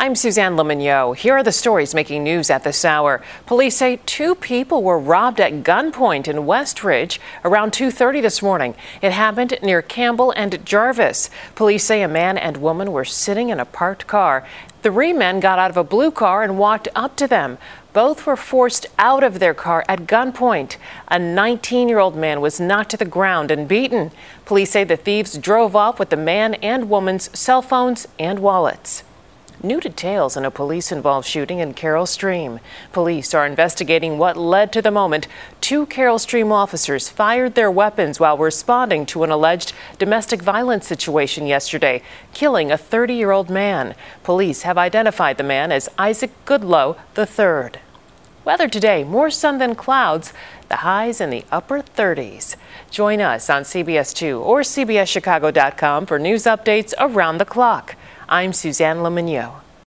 I'm Suzanne Le Here are the stories making news at this hour. Police say two people were robbed at gunpoint in Westridge around 2:30 this morning. It happened near Campbell and Jarvis. Police say a man and woman were sitting in a parked car. Three men got out of a blue car and walked up to them. Both were forced out of their car at gunpoint. A 19 year old man was knocked to the ground and beaten. Police say the thieves drove off with the man and woman's cell phones and wallets. New details in a police involved shooting in Carol Stream. Police are investigating what led to the moment two Carol Stream officers fired their weapons while responding to an alleged domestic violence situation yesterday, killing a 30 year old man. Police have identified the man as Isaac Goodlow III. Weather today more sun than clouds, the highs in the upper 30s. Join us on CBS 2 or CBSChicago.com for news updates around the clock. I'm Suzanne Le Mignot.